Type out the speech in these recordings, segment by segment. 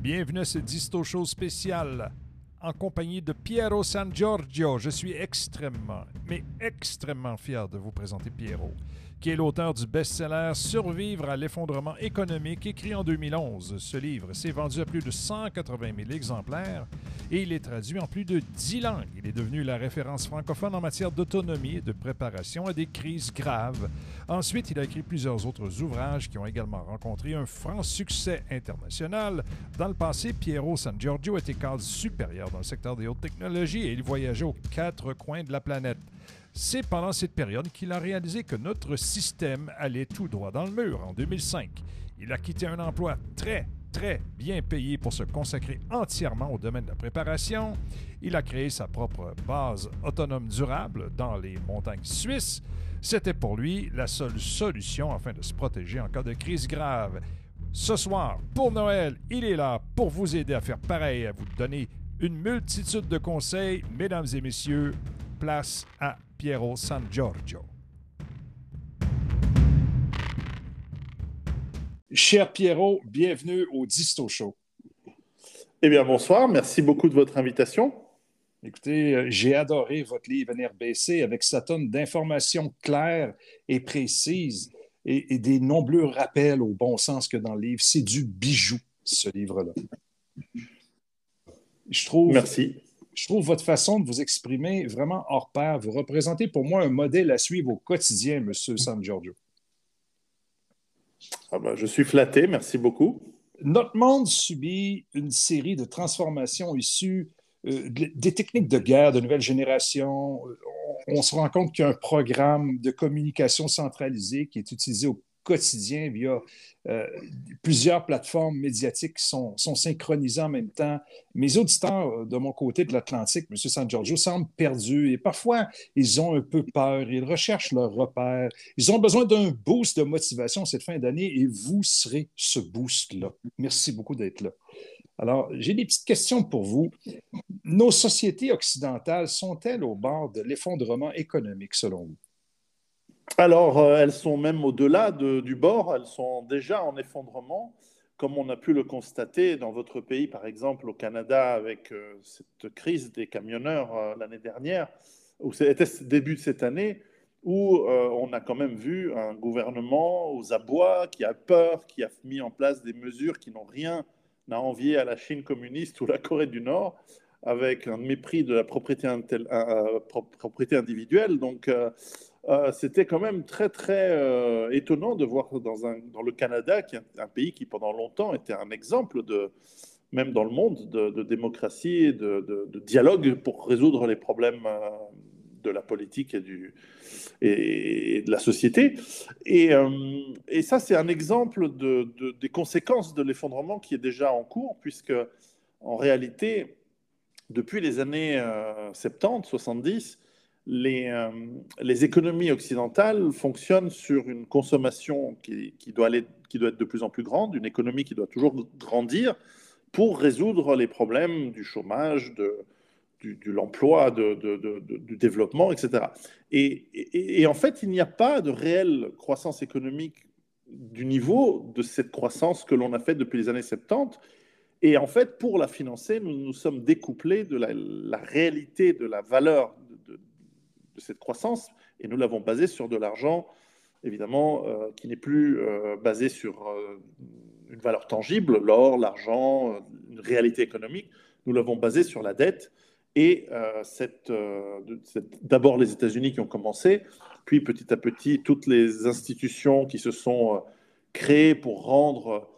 Bienvenue à ce Disto Show spécial en compagnie de Piero San Giorgio. Je suis extrêmement, mais extrêmement fier de vous présenter Piero qui est l'auteur du best-seller Survivre à l'effondrement économique, écrit en 2011. Ce livre s'est vendu à plus de 180 000 exemplaires et il est traduit en plus de 10 langues. Il est devenu la référence francophone en matière d'autonomie et de préparation à des crises graves. Ensuite, il a écrit plusieurs autres ouvrages qui ont également rencontré un franc succès international. Dans le passé, Piero San Giorgio était cadre supérieur dans le secteur des hautes technologies et il voyageait aux quatre coins de la planète. C'est pendant cette période qu'il a réalisé que notre système allait tout droit dans le mur en 2005. Il a quitté un emploi très, très bien payé pour se consacrer entièrement au domaine de la préparation. Il a créé sa propre base autonome durable dans les montagnes suisses. C'était pour lui la seule solution afin de se protéger en cas de crise grave. Ce soir, pour Noël, il est là pour vous aider à faire pareil, à vous donner une multitude de conseils. Mesdames et messieurs, place à Piero San Giorgio. Cher Piero, bienvenue au Disto Show. Eh bien, bonsoir. Merci beaucoup de votre invitation. Écoutez, euh, j'ai adoré votre livre NRBC avec sa tonne d'informations claires et précises et, et, des nombreux rappels au bon sens que dans le livre. C'est du bijou, ce livre-là. Je trouve. Merci je trouve votre façon de vous exprimer vraiment hors pair. Vous représentez pour moi un modèle à suivre au quotidien, M. San Giorgio. Ah ben, je suis flatté, merci beaucoup. Notre monde subit une série de transformations issues euh, des techniques de guerre de nouvelle génération. On, on se rend compte qu'il programme de communication centralisé qui est utilisé au quotidien via euh, plusieurs plateformes médiatiques qui sont, sont, synchronisées en même temps. Mes auditeurs euh, de mon côté de l'Atlantique, M. San Giorgio, semblent perdus et parfois ils ont un peu peur, ils recherchent leur repère, ils ont besoin d'un boost de motivation cette fin d'année et vous serez ce boost-là. Merci beaucoup d'être là. Alors, j'ai des petites questions pour vous. Nos sociétés occidentales sont-elles au bord de l'effondrement économique selon vous? Alors, euh, elles sont même au-delà du bord, elles sont déjà en effondrement, comme on a pu le constater dans votre pays, par exemple au Canada, avec euh, cette crise des camionneurs euh, l'année dernière, ou c'était début de cette année, où on a quand même vu un gouvernement aux abois qui a peur, qui a mis en place des mesures qui n'ont rien à envier à la Chine communiste ou la Corée du Nord, avec un mépris de la propriété, propriété individuelle. Donc, euh, c'était quand même très, très euh, étonnant de voir dans, un, dans, le Canada, qui est un pays qui pendant longtemps était un exemple, de, même dans le monde, de, démocratie et de, dialogue pour résoudre les problèmes euh, de la politique et, du, et, de la société. Et, et ça, c'est un exemple des conséquences de l'effondrement qui est déjà en cours, puisque en réalité, depuis les années 70, 70, les, les, économies occidentales fonctionnent sur une consommation qui, doit être de plus en plus grande, une économie qui doit toujours grandir pour résoudre les problèmes du chômage, de, l'emploi, du développement, etc. Et, et, en fait, il n'y a pas de réelle croissance économique du niveau de cette croissance que l'on a faite depuis les années 70. Et en fait, pour la financer, nous nous sommes découplés de la, la réalité de la valeur cette croissance, et nous l'avons basé sur de l'argent, évidemment, euh, qui n'est plus euh, basé sur euh, une valeur tangible, l'or, l'argent, une réalité économique. Nous l'avons basé sur la dette. Et c'est d'abord les États-Unis qui ont commencé, puis petit à petit toutes les institutions qui se sont créées pour rendre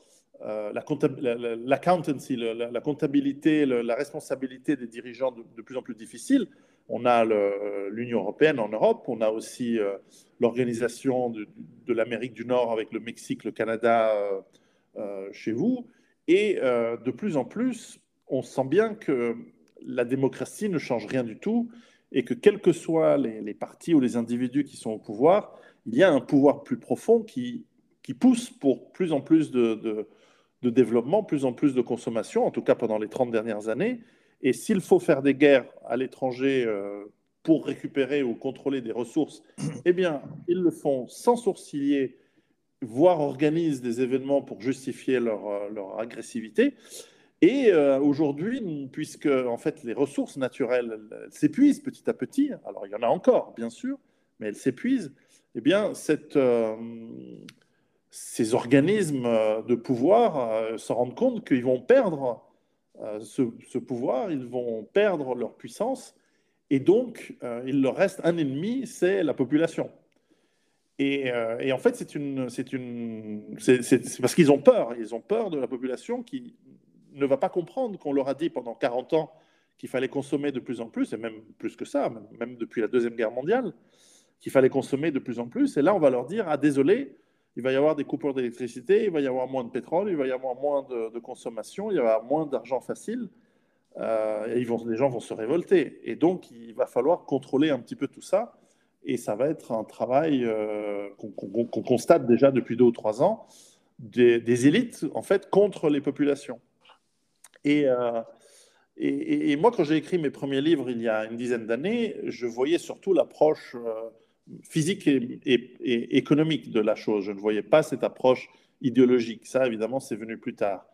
l'accountancy, la, comptabilité, la responsabilité des dirigeants de, de plus en plus difficile. On a l'Union européenne en Europe, on a aussi euh, l'organisation de, l'Amérique du Nord avec le Mexique, le Canada euh, euh, chez vous. Et de plus en plus, on sent bien que la démocratie ne change rien du tout et que quels que soient les, partis ou les individus qui sont au pouvoir, il y a un pouvoir plus profond qui, pousse pour plus en plus de développement, plus en plus de consommation, en tout cas pendant les 30 dernières années, Et s'il faut faire des guerres à l'étranger pour récupérer ou contrôler des ressources, eh bien, ils le font sans sourciller, voire organisent des événements pour justifier leur, leur agressivité. Et euh, aujourd'hui, puisque en fait les ressources naturelles s'épuisent petit à petit, alors il y en a encore bien sûr, mais elles s'épuisent, eh bien cette, euh, ces organismes de pouvoir euh, se rendent compte qu'ils vont perdre ce, ce, pouvoir, ils vont perdre leur puissance, et donc il leur reste un ennemi, c'est la population. Et, et, en fait, c'est une, c'est parce qu'ils ont peur. Ils ont peur de la population qui ne va pas comprendre qu'on leur a dit pendant 40 ans qu'il fallait consommer de plus en plus, et même plus que ça, même depuis la Deuxième Guerre mondiale, qu'il fallait consommer de plus en plus. Et là, on va leur dire, ah désolé, il va y avoir des coupures d'électricité, il va y avoir moins de pétrole, il va y avoir moins de, consommation, il va y avoir moins d'argent facile, euh, et les gens vont se révolter. Et donc, il va falloir contrôler un petit peu tout ça, et ça va être un travail euh, qu'on constate déjà depuis deux ou trois ans, des, élites, en fait, contre les populations. Euh, et, et, moi, quand j'ai écrit mes premiers livres il y a une dizaine d'années, je voyais surtout l'approche physique et, économique de la chose. Je ne voyais pas cette approche idéologique. Ça, évidemment, c'est venu plus tard.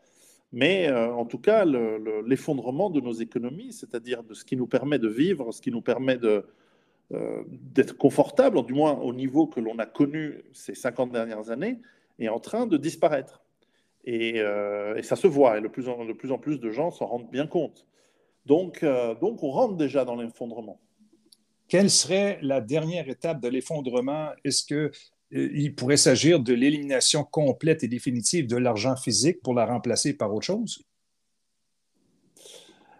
Mais euh, en tout cas, l'effondrement de nos économies, c'est-à-dire de ce qui nous permet de vivre, ce qui nous permet d'être confortable, du moins au niveau que l'on a connu ces 50 dernières années, est en train de disparaître. Euh, et, ça se voit, et de plus, en, plus en plus de gens s'en rendent bien compte. Donc, euh, donc on rentre déjà dans l'effondrement. Quelle serait la dernière étape de l'effondrement? Est-ce qu'il euh, pourrait s'agir de l'élimination complète et définitive de l'argent physique pour la remplacer par autre chose?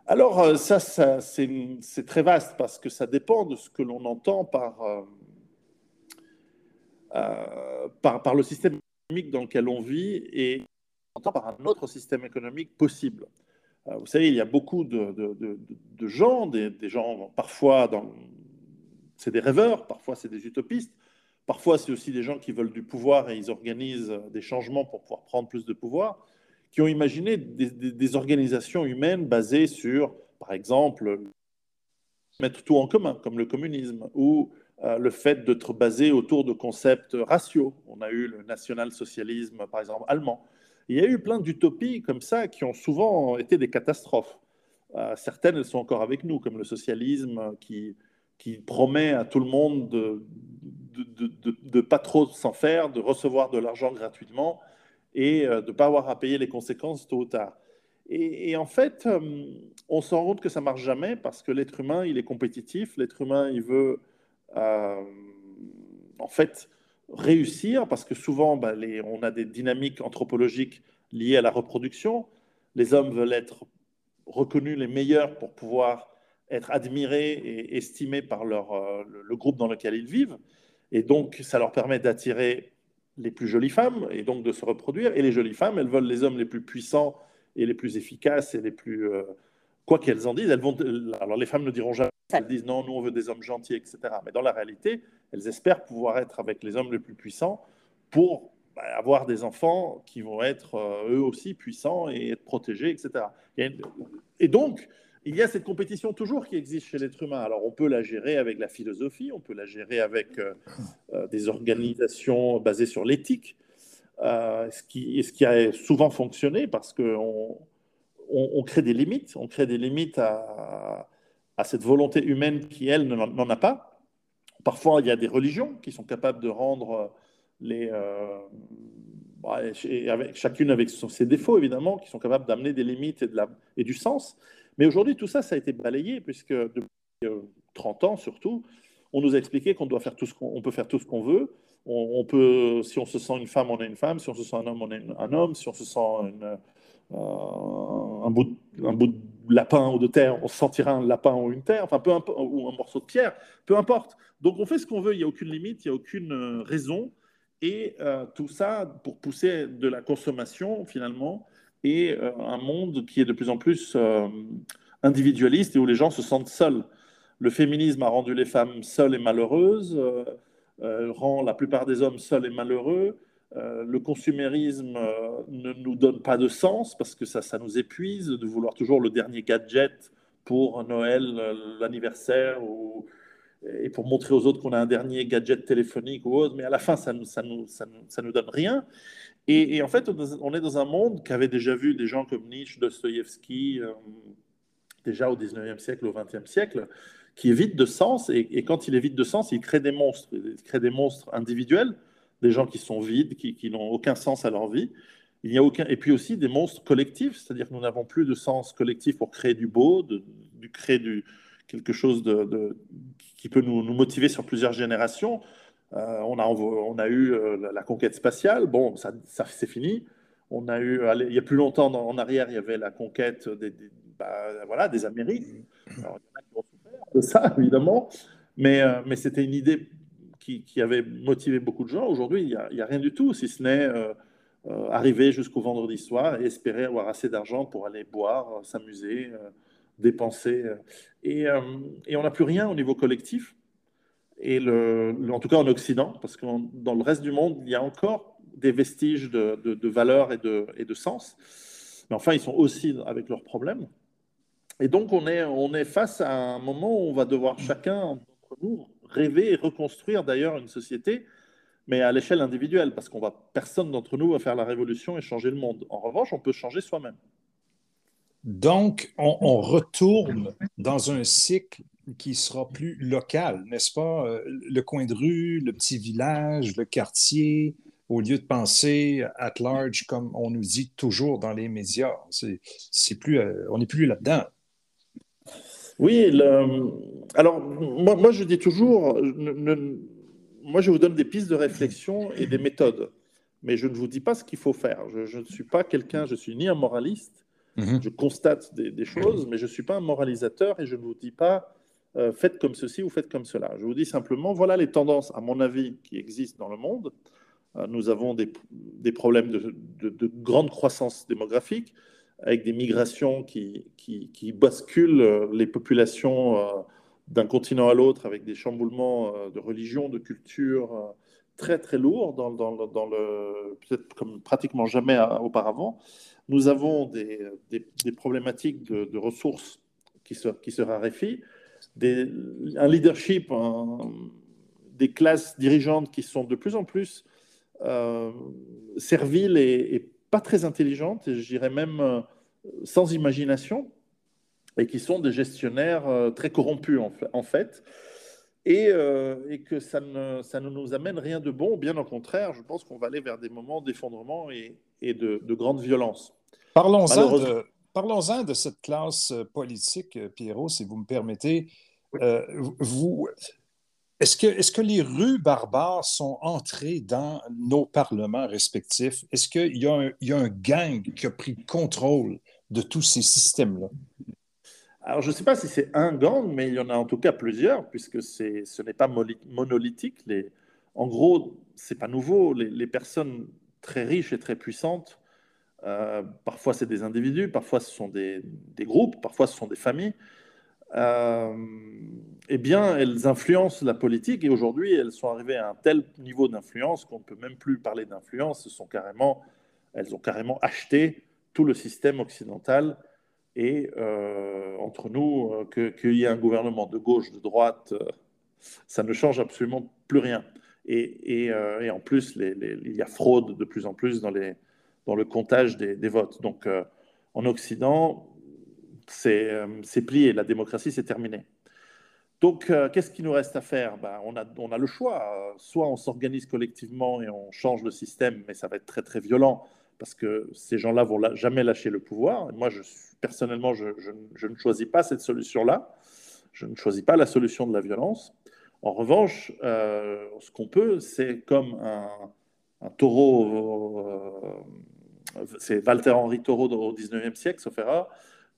Alors, ça, ça c'est très vaste parce que ça dépend de ce que l'on entend par, par, par, le système économique dans lequel on vit et par un autre système économique possible. Euh, vous savez, il y a beaucoup de, gens, des, gens parfois, c'est des rêveurs, parfois c'est des utopistes, parfois c'est aussi des gens qui veulent du pouvoir et ils organisent des changements pour pouvoir prendre plus de pouvoir, qui ont imaginé des, organisations humaines basées sur, par exemple, mettre tout en commun, comme le communisme, ou euh, le fait d'être basé autour de concepts raciaux. On a eu le national-socialisme, par exemple, allemand. Il y a eu plein d'utopies comme ça qui ont souvent été des catastrophes. Euh, certaines, elles sont encore avec nous, comme le socialisme qui, qui promet à tout le monde de ne pas trop s'en faire, de recevoir de l'argent gratuitement et euh, de ne pas avoir à payer les conséquences tôt ou tard. Et, en fait, euh, on se rend compte que ça marche jamais parce que l'être humain, il est compétitif, l'être humain, il veut en fait réussir, parce que souvent, bah, on a des dynamiques anthropologiques liées à la reproduction. Les hommes veulent être reconnus les meilleurs pour pouvoir être admirés et estimés par leur, euh, le, groupe dans lequel ils vivent. Et donc, ça leur permet d'attirer les plus jolies femmes et donc de se reproduire. Et les jolies femmes, elles veulent les hommes les plus puissants et les plus efficaces et les plus... Euh, quoi qu'elles en disent, elles vont... Alors, les femmes ne diront jamais, elles disent non, nous, on veut des hommes gentils, etc. Mais dans la réalité, elles espèrent pouvoir être avec les hommes les plus puissants pour bah, avoir des enfants qui vont être euh, eux aussi puissants et être protégés, etc. Et donc, il y a cette compétition toujours qui existe chez l'être humain. Alors, on peut la gérer avec la philosophie, on peut la gérer avec euh, euh, des organisations basées sur l'éthique, ce, qui, ce qui a souvent fonctionné parce qu'on on, crée des limites, on crée des limites à, à cette volonté humaine qui, elle, n'en a pas. Parfois, il y a des religions qui sont capables de rendre euh, les. Euh, bah, avec, chacune avec ses défauts, évidemment, qui sont capables d'amener des limites et, de la, et du sens. Mais aujourd'hui, tout ça, ça a été balayé, puisque depuis 30 euh, ans surtout, on nous a expliqué qu'on doit faire tout ce qu'on peut faire tout ce qu'on veut. On, peut, si on se sent une femme, on est une femme. Si on se sent un homme, on est un homme. Si on se sent une, un, bout de, lapin ou de terre, on sentira un lapin ou une terre, enfin peu ou un morceau de pierre, peu importe. Donc on fait ce qu'on veut, il n'y a aucune limite, il n'y a aucune euh, raison. Et euh, tout ça pour pousser de la consommation finalement euh, un monde qui est de plus en plus individualiste et où les gens se sentent seuls. Le féminisme a rendu les femmes seules et malheureuses, rend la plupart des hommes seuls et malheureux. Euh, le consumérisme euh, ne nous donne pas de sens parce que ça, ça nous épuise de vouloir toujours le dernier gadget pour Noël, l'anniversaire, ou, et pour montrer aux autres qu'on a un dernier gadget téléphonique ou autre, mais à la fin, ça ne nous, ça nous, ça nous, donne rien. Et, en fait, on est dans un monde qu'avait déjà vu des gens comme Nietzsche, Dostoïevski, euh, déjà au 19e siècle, au 20e siècle, qui est vide de sens. Et, quand il est vide de sens, il crée des monstres. Il crée des monstres individuels, des gens qui sont vides, qui, n'ont aucun sens à leur vie. Il n'y a aucun... Et puis aussi des monstres collectifs, c'est-à-dire que nous n'avons plus de sens collectif pour créer du beau, de, créer du, quelque chose de, qui peut nous, motiver sur plusieurs générations. Euh, on, a, on a eu euh, la conquête spatiale, bon, ça, ça c'est fini. On a eu, il y a plus longtemps en arrière, il y avait la conquête des, bah, voilà, des Amériques. Il y en a qui ont souffert de ça, évidemment, mais, euh, mais c'était une idée qui, qui, avait motivé beaucoup de gens. Aujourd'hui, il n'y a, rien du tout, si ce n'est arriver jusqu'au vendredi soir et espérer avoir assez d'argent pour aller boire, s'amuser, dépenser. Et, et on n'a plus rien au niveau collectif et en tout cas en Occident, parce que dans le reste du monde, il y a encore des vestiges de, de, valeur et de, de sens. Mais enfin, ils sont aussi avec leurs problèmes. Et donc, on est, on est face à un moment où on va devoir chacun d'entre nous rêver et reconstruire d'ailleurs une société, mais à l'échelle individuelle, parce qu'on va personne d'entre nous va faire la révolution et changer le monde. En revanche, on peut changer soi-même. Donc, on, retourne dans un cycle qui sera plus local, n'est-ce pas? Euh, le coin de rue, le petit village, le quartier, au lieu de penser at large comme on nous dit toujours dans les médias. C'est, plus, euh, on n'est plus là-dedans. Oui, alors moi, moi, je dis toujours, moi je vous donne des pistes de réflexion et des méthodes, mais je ne vous dis pas ce qu'il faut faire. Je, ne suis pas quelqu'un, je suis ni un moraliste, mm-hmm. je constate des, des, choses, mais je ne suis pas un moralisateur et je ne vous dis pas euh, faites comme ceci ou faites comme cela. Je vous dis simplement, voilà les tendances, à mon avis, qui existent dans le monde. Euh, nous avons des, problèmes de, grande croissance démographique, avec des migrations qui, qui, basculent euh, les populations d'un continent à l'autre, avec des chamboulements de religion, de culture très très lourds, dans, dans, le peut-être comme pratiquement jamais auparavant. Nous avons des, problématiques de, ressources qui se, raréfient un leadership, des classes dirigeantes qui sont de plus en plus euh, serviles et, pas très intelligentes, et je dirais même euh, sans imagination, et qui sont des gestionnaires euh, très corrompus en fait. Et, et, que ça ne, ça ne nous amène rien de bon, bien au contraire, je pense qu'on va aller vers des moments d'effondrement et, et de, de, grande violence. Parlons-en de, Parlons-en de cette classe euh, politique, euh, Pierrot, si vous me permettez. Euh, vous, est-ce que, est que les rues barbares sont entrées dans nos parlements respectifs? Est-ce qu'il y, y, a un gang qui a pris contrôle de tous ces systèmes-là? Alors, je ne sais pas si c'est un gang, mais il y en a en tout cas plusieurs, puisque ce n'est pas monolithique. En gros, ce n'est pas nouveau. Les, personnes très riches et très puissantes euh, parfois, c'est des individus, parfois, ce sont des, groupes, parfois, ce sont des familles. Euh, eh bien, elles influencent la politique et aujourd'hui, elles sont arrivées à un tel niveau d'influence qu'on ne peut même plus parler d'influence. elles ont carrément acheté tout le système occidental. Et euh, entre nous, qu'il y ait un gouvernement de gauche, de droite, ça ne change absolument plus rien. Et, en plus, il y a fraude de plus en plus dans le comptage des, votes. Donc, euh, en Occident, euh, c'est plié, la démocratie, c'est terminé. Donc, euh, qu'est-ce qu'il nous reste à faire? Ben, on, a, on a le choix. Soit on s'organise collectivement et on change le système, mais ça va être très, très violent parce que ces gens-là vont jamais lâcher le pouvoir. moi, personnellement, je, ne choisis pas cette solution-là. Je ne choisis pas la solution de la violence. En revanche, ce qu'on peut, c'est comme un, un taureau c'est Walter-Henri Thoreau au 19e siècle, sauf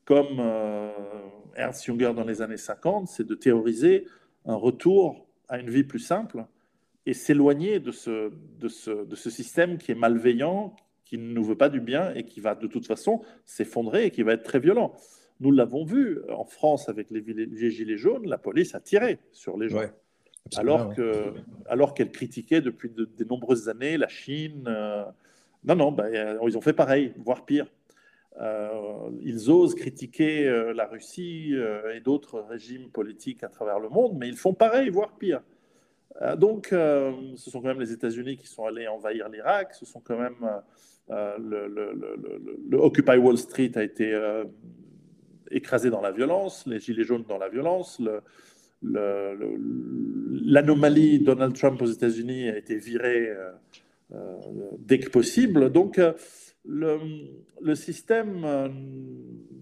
comme euh, Ernst Junger dans les années 50, c'est de théoriser un retour à une vie plus simple et s'éloigner de ce système qui est malveillant, qui ne nous veut pas du bien et qui va de toute façon s'effondrer et qui va être très violent. Nous l'avons vu en France avec les, Gilets jaunes, la police a tiré sur les gens. alors que, alors qu'elle critiquait depuis de, nombreuses années la Chine, euh, non, non, bah, ils ont fait pareil, voire pire. ils osent critiquer la Russie et d'autres régimes politiques à travers le monde, mais ils font pareil, voire pire. donc, ce sont quand même les États-Unis qui sont allés envahir l'Irak, ce sont quand même le, le, Occupy Wall Street a été écrasé dans la violence, les gilets jaunes dans la violence, l'anomalie Donald Trump aux États-Unis a été virée euh, euh, dès que possible. Donc, euh, le, système,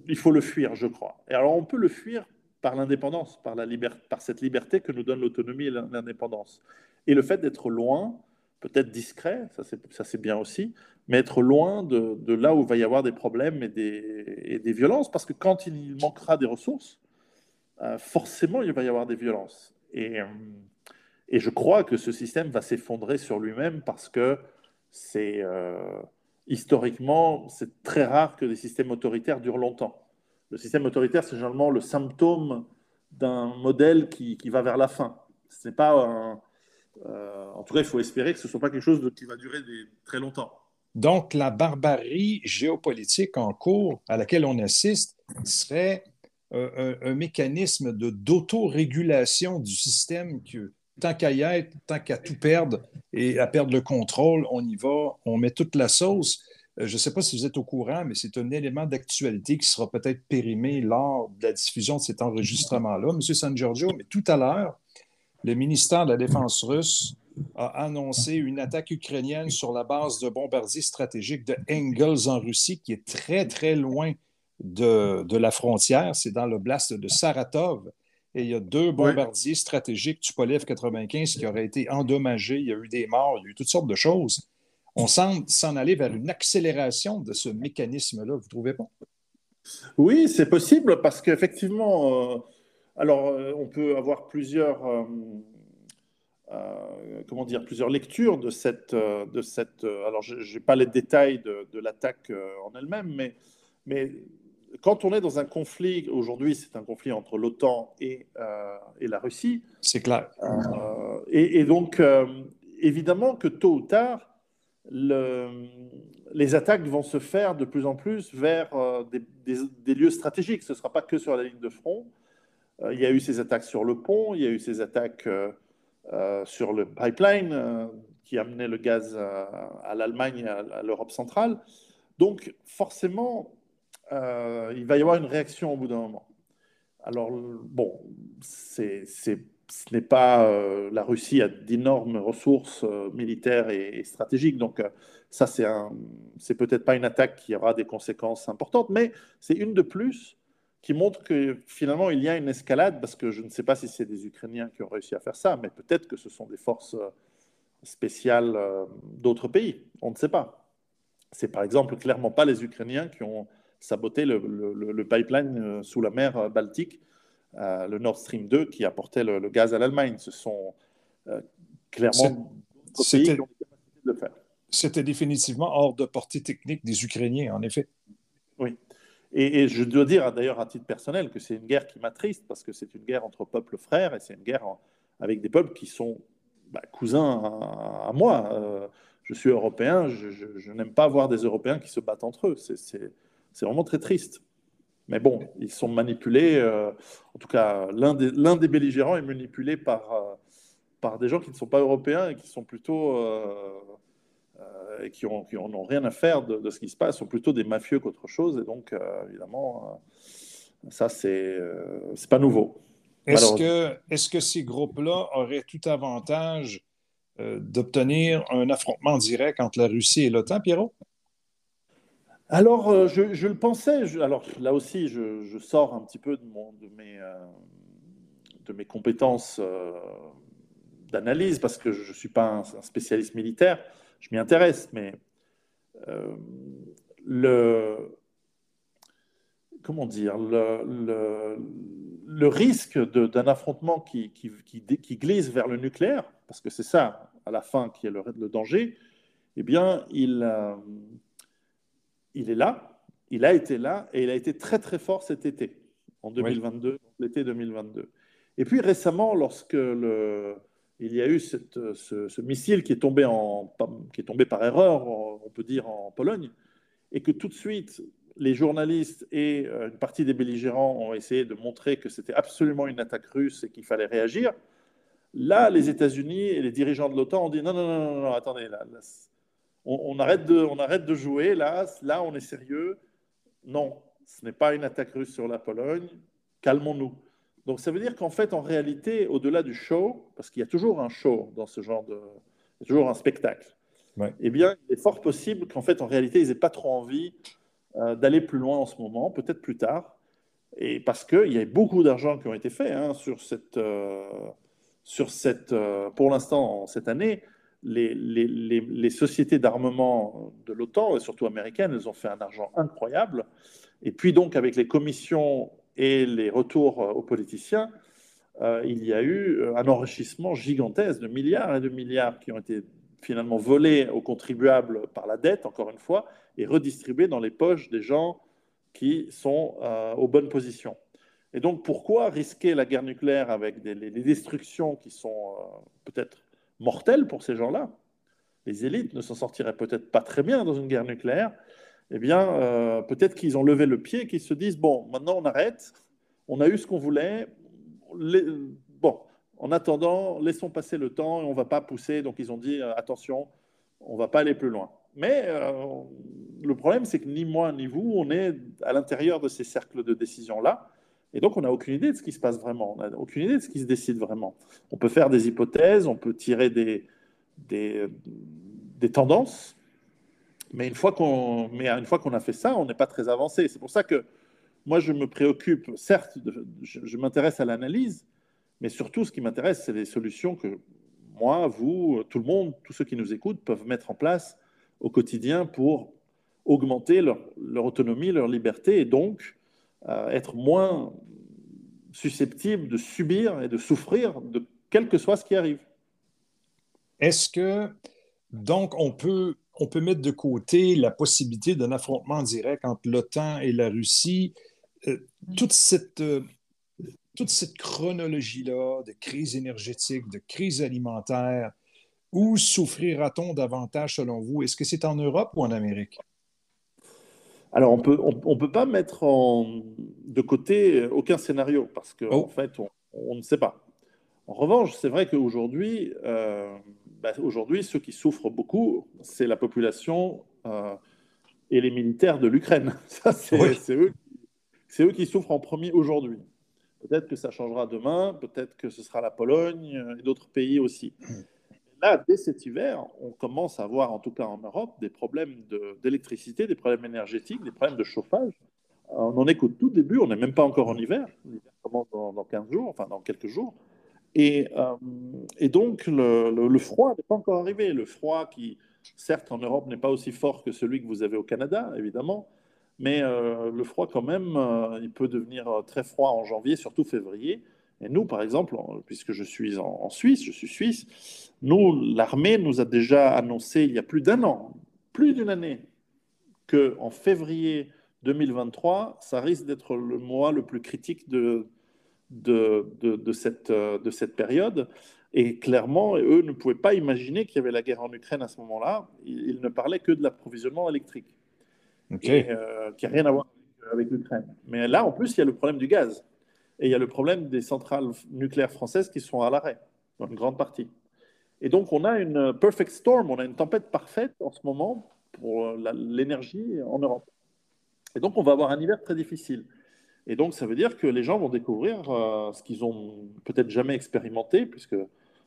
il faut le fuir, je crois. Et alors, on peut le fuir par l'indépendance, par, par cette liberté que nous donne l'autonomie et l'indépendance. Et le fait d'être loin, peut-être discret, ça c'est bien aussi, mais être loin de, là où il va y avoir des problèmes et des, violences, parce que quand il manquera des ressources, euh, forcément il va y avoir des violences. Et, euh, et je crois que ce système va s'effondrer sur lui-même parce que c'est euh, historiquement, c'est très rare que des systèmes autoritaires durent longtemps. Le système autoritaire, c'est généralement le symptôme d'un modèle qui, va vers la fin. C'est pas en tout cas, il faut espérer que ce ne soit pas quelque chose qui va durer très longtemps. Donc, la barbarie géopolitique en cours à laquelle on assiste serait euh, un, mécanisme d'autorégulation du système que, tant qu'à y être, tant qu'à tout perdre et à perdre le contrôle, on y va, on met toute la sauce. Euh, je ne sais pas si vous êtes au courant, mais c'est un élément d'actualité qui sera peut-être périmé lors de la diffusion de cet enregistrement-là. Monsieur San Giorgio, mais tout à l'heure, le ministère de la Défense russe a annoncé une attaque ukrainienne sur la base de bombardiers stratégiques de Engels en Russie, qui est très, très loin de, la frontière. C'est dans l'oblast de Saratov. Et il y a deux bombardiers stratégiques Tupolev 95 qui auraient été endommagés. Il y a eu des morts, il y a eu toutes sortes de choses. On semble s'en aller vers une accélération de ce mécanisme-là, vous ne trouvez pas? Oui, c'est possible parce qu'effectivement, euh, alors euh, on peut avoir plusieurs. Euh, euh, comment dire, plusieurs lectures de cette, euh, de cette euh, alors je n'ai pas les détails de, de l'attaque en elle-même, mais, mais quand on est dans un conflit, aujourd'hui c'est un conflit entre l'OTAN et, et la Russie. C'est clair. Et, et, donc, évidemment que tôt ou tard, le, les attaques vont se faire de plus en plus vers des, des, des lieux stratégiques. Ce ne sera pas que sur la ligne de front. il y a eu ces attaques sur le pont, il y a eu ces attaques sur le pipeline euh, qui amenait le gaz à, l'Allemagne à, l'Europe centrale. Donc, forcément, euh, il va y avoir une réaction au bout d'un moment. Alors, bon, ce n'est pas. la Russie a d'énormes ressources militaires et, stratégiques, donc ça, c'est, un, c'est peut-être pas une attaque qui aura des conséquences importantes, mais c'est une de plus qui montre que finalement il y a une escalade, parce que je ne sais pas si c'est des Ukrainiens qui ont réussi à faire ça, mais peut-être que ce sont des forces euh, spéciales euh, d'autres pays, on ne sait pas. C'est par exemple clairement pas les Ukrainiens qui ont saboté le, pipeline euh, sous la mer Baltique, le Nord Stream 2, qui apportait le, gaz à l'Allemagne. Ce sont clairement d'autres pays qui ont de le faire. C'était définitivement hors de portée technique des Ukrainiens, en effet. Et, je dois dire d'ailleurs à titre personnel que c'est une guerre qui m'attriste parce que c'est une guerre entre peuples frères et c'est une guerre avec des peuples qui sont bah, cousins à, moi. Euh, je suis européen, je, n'aime pas voir des Européens qui se battent entre eux. C'est vraiment très triste. Mais bon, ils sont manipulés. Euh, en tout cas, l'un des, des, belligérants est manipulé par, euh, par des gens qui ne sont pas européens et qui sont plutôt et qui n'ont ont rien à faire de, ce qui se passe, sont plutôt des mafieux qu'autre chose. Et donc, euh, évidemment, euh, ça, c'est c'est pas nouveau. Est-ce que, est que ces groupes-là auraient tout avantage d'obtenir un affrontement direct entre la Russie et l'OTAN, Pierrot? Alors, je, je, le pensais. alors, là aussi, je, je, sors un petit peu de, mon, de, mes, de mes compétences d'analyse parce que je ne suis pas un spécialiste militaire je m'y intéresse, mais euh, le comment dire le, le, risque d'un affrontement qui, qui, qui, glisse vers le nucléaire, parce que c'est ça à la fin qui est le, le danger, eh bien il, euh, il est là, il a été là et il a été très très fort cet été, en 2022, l'été 2022. Et puis récemment, lorsque le, il y a eu ce, missile qui est, tombé par erreur, on peut dire, en Pologne, et que tout de suite, les journalistes et euh, une partie des belligérants ont essayé de montrer que c'était absolument une attaque russe et qu'il fallait réagir. Là, les États-Unis et les dirigeants de l'OTAN ont dit non, non, non, non, non attendez, on, arrête de, on arrête de jouer, là, là, on est sérieux. Non, ce n'est pas une attaque russe sur la Pologne, calmons-nous. Donc ça veut dire qu'en fait, en réalité, au-delà du show, parce qu'il y a toujours un show dans ce genre de... Il y a toujours un spectacle. Eh bien, il est fort possible qu'en fait, en réalité, ils n'aient pas trop envie euh, d'aller plus loin en ce moment, peut-être plus tard. Et parce qu'il y a beaucoup d'argent qui ont été faits hein, sur cette... Euh, sur cette euh, pour l'instant, cette année, les, les, les sociétés d'armement de l'OTAN, et surtout américaines, elles ont fait un argent incroyable. Et puis donc, avec les commissions et les retours aux politiciens, euh, il y a eu euh, un enrichissement gigantesque de milliards et de milliards qui ont été finalement volés aux contribuables par la dette, encore une fois, et redistribués dans les poches des gens qui sont euh, aux bonnes positions. Et donc, pourquoi risquer la guerre nucléaire avec des, destructions qui sont peut-être mortelles pour ces gens-là? Les élites ne s'en sortiraient peut-être pas très bien dans une guerre nucléaire. Eh bien, peut-être qu'ils ont levé le pied, qu'ils se disent, bon, maintenant on arrête, on a eu ce qu'on voulait, bon, en attendant, laissons passer le temps et on ne va pas pousser. Donc ils ont dit euh, attention, on ne va pas aller plus loin. Mais euh, le problème, c'est que ni moi ni vous, on est à l'intérieur de ces cercles de décision-là. Et donc, on n'a aucune idée de ce qui se passe vraiment. On n'a aucune idée de ce qui se décide vraiment. On peut faire des hypothèses, on peut tirer des tendances. Mais une fois qu'on qu'on a fait ça, on n'est pas très avancé. C'est pour ça que moi, je me préoccupe, certes, je, m'intéresse à l'analyse, mais surtout, ce qui m'intéresse, c'est les solutions que moi, vous, tout le monde, tous ceux qui nous écoutent peuvent mettre en place au quotidien pour augmenter leur, autonomie, leur liberté et donc euh, être moins susceptibles de subir et de souffrir de quel que soit ce qui arrive. Est-ce que, donc, on peut, on peut mettre de côté la possibilité d'un affrontement direct entre l'OTAN et la Russie euh, toute cette, euh, toute cette chronologie-là de crise énergétique, de crise alimentaire, où souffrira-t-on davantage selon vous? Est-ce que c'est en Europe ou en Amérique? Alors, on peut, on, peut pas mettre en, de côté aucun scénario parce qu'en oh. en fait, on, ne sait pas. En revanche, c'est vrai qu'aujourd'hui, euh, bah, aujourd'hui, ceux qui souffrent beaucoup, c'est la population et les militaires de l'Ukraine. C'est eux qui souffrent en premier aujourd'hui. Peut-être que ça changera demain, peut-être que ce sera la Pologne et d'autres pays aussi. Là, dès cet hiver, on commence à voir, en tout cas en Europe, des problèmes d'électricité, des problèmes énergétiques, des problèmes de chauffage. On en est qu'au tout début, on n'est même pas encore en hiver. L'hiver commence dans, 15 jours, enfin dans quelques jours. Et, euh, donc, le froid n'est pas encore arrivé. Le froid qui, certes, en Europe n'est pas aussi fort que celui que vous avez au Canada, évidemment, mais euh, le froid, quand même, euh, il peut devenir très froid en janvier, surtout février. Et nous, par exemple, puisque je suis en, Suisse, je suis suisse, nous, l'armée nous a déjà annoncé il y a plus d'un an, plus d'une année, qu'en février 2023, ça risque d'être le mois le plus critique de, de, de, cette, de cette période. Et clairement, eux ne pouvaient pas imaginer qu'il y avait la guerre en Ukraine à ce moment-là. ils ne parlaient que de l'approvisionnement électrique et, euh, qui n'a rien à voir avec l'Ukraine. Mais là, en plus, il y a le problème du gaz. Et il y a le problème des centrales nucléaires françaises qui sont à l'arrêt, dans une grande partie. Et donc, on a une perfect storm, on a une tempête parfaite en ce moment pour l'énergie en Europe. Et donc, on va avoir un hiver très difficile. Et donc, ça veut dire que les gens vont découvrir euh, ce qu'ils ont peut-être jamais expérimenté, puisque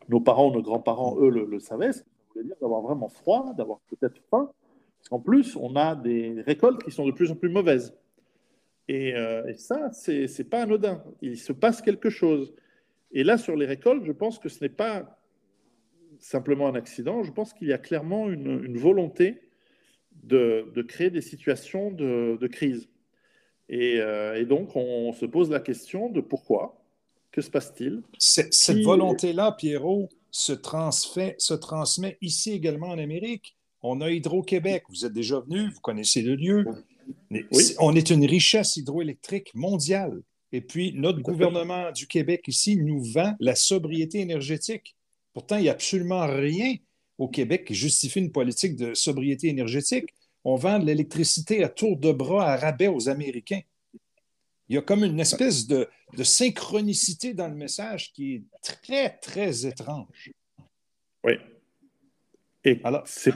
nos parents, nos grands-parents, eux, le, savaient. Ça voulait dire d'avoir vraiment froid, d'avoir peut-être faim, parce qu'en plus, on a des récoltes qui sont de plus en plus mauvaises. Et, euh, ça, c'est n'est pas anodin. Il se passe quelque chose. Et là, sur les récoltes, je pense que ce n'est pas simplement un accident. Je pense qu'il y a clairement une, volonté de, créer des situations de, crise. Euh, et, donc, on se pose la question de pourquoi. Que se passe-t-il? Cette volonté-là, Pierrot, se, se transmet ici également en Amérique. On a Hydro-Québec. Vous êtes déjà venu, vous connaissez le lieu. On est une richesse hydroélectrique mondiale. Et puis, notre gouvernement du Québec ici nous vend la sobriété énergétique. Pourtant, il n'y a absolument rien au Québec qui justifie une politique de sobriété énergétique. On vend de l'électricité à tour de bras, à rabais aux Américains. Il y a comme une espèce de, synchronicité dans le message qui est très, très étrange. Oui. Et alors, c'est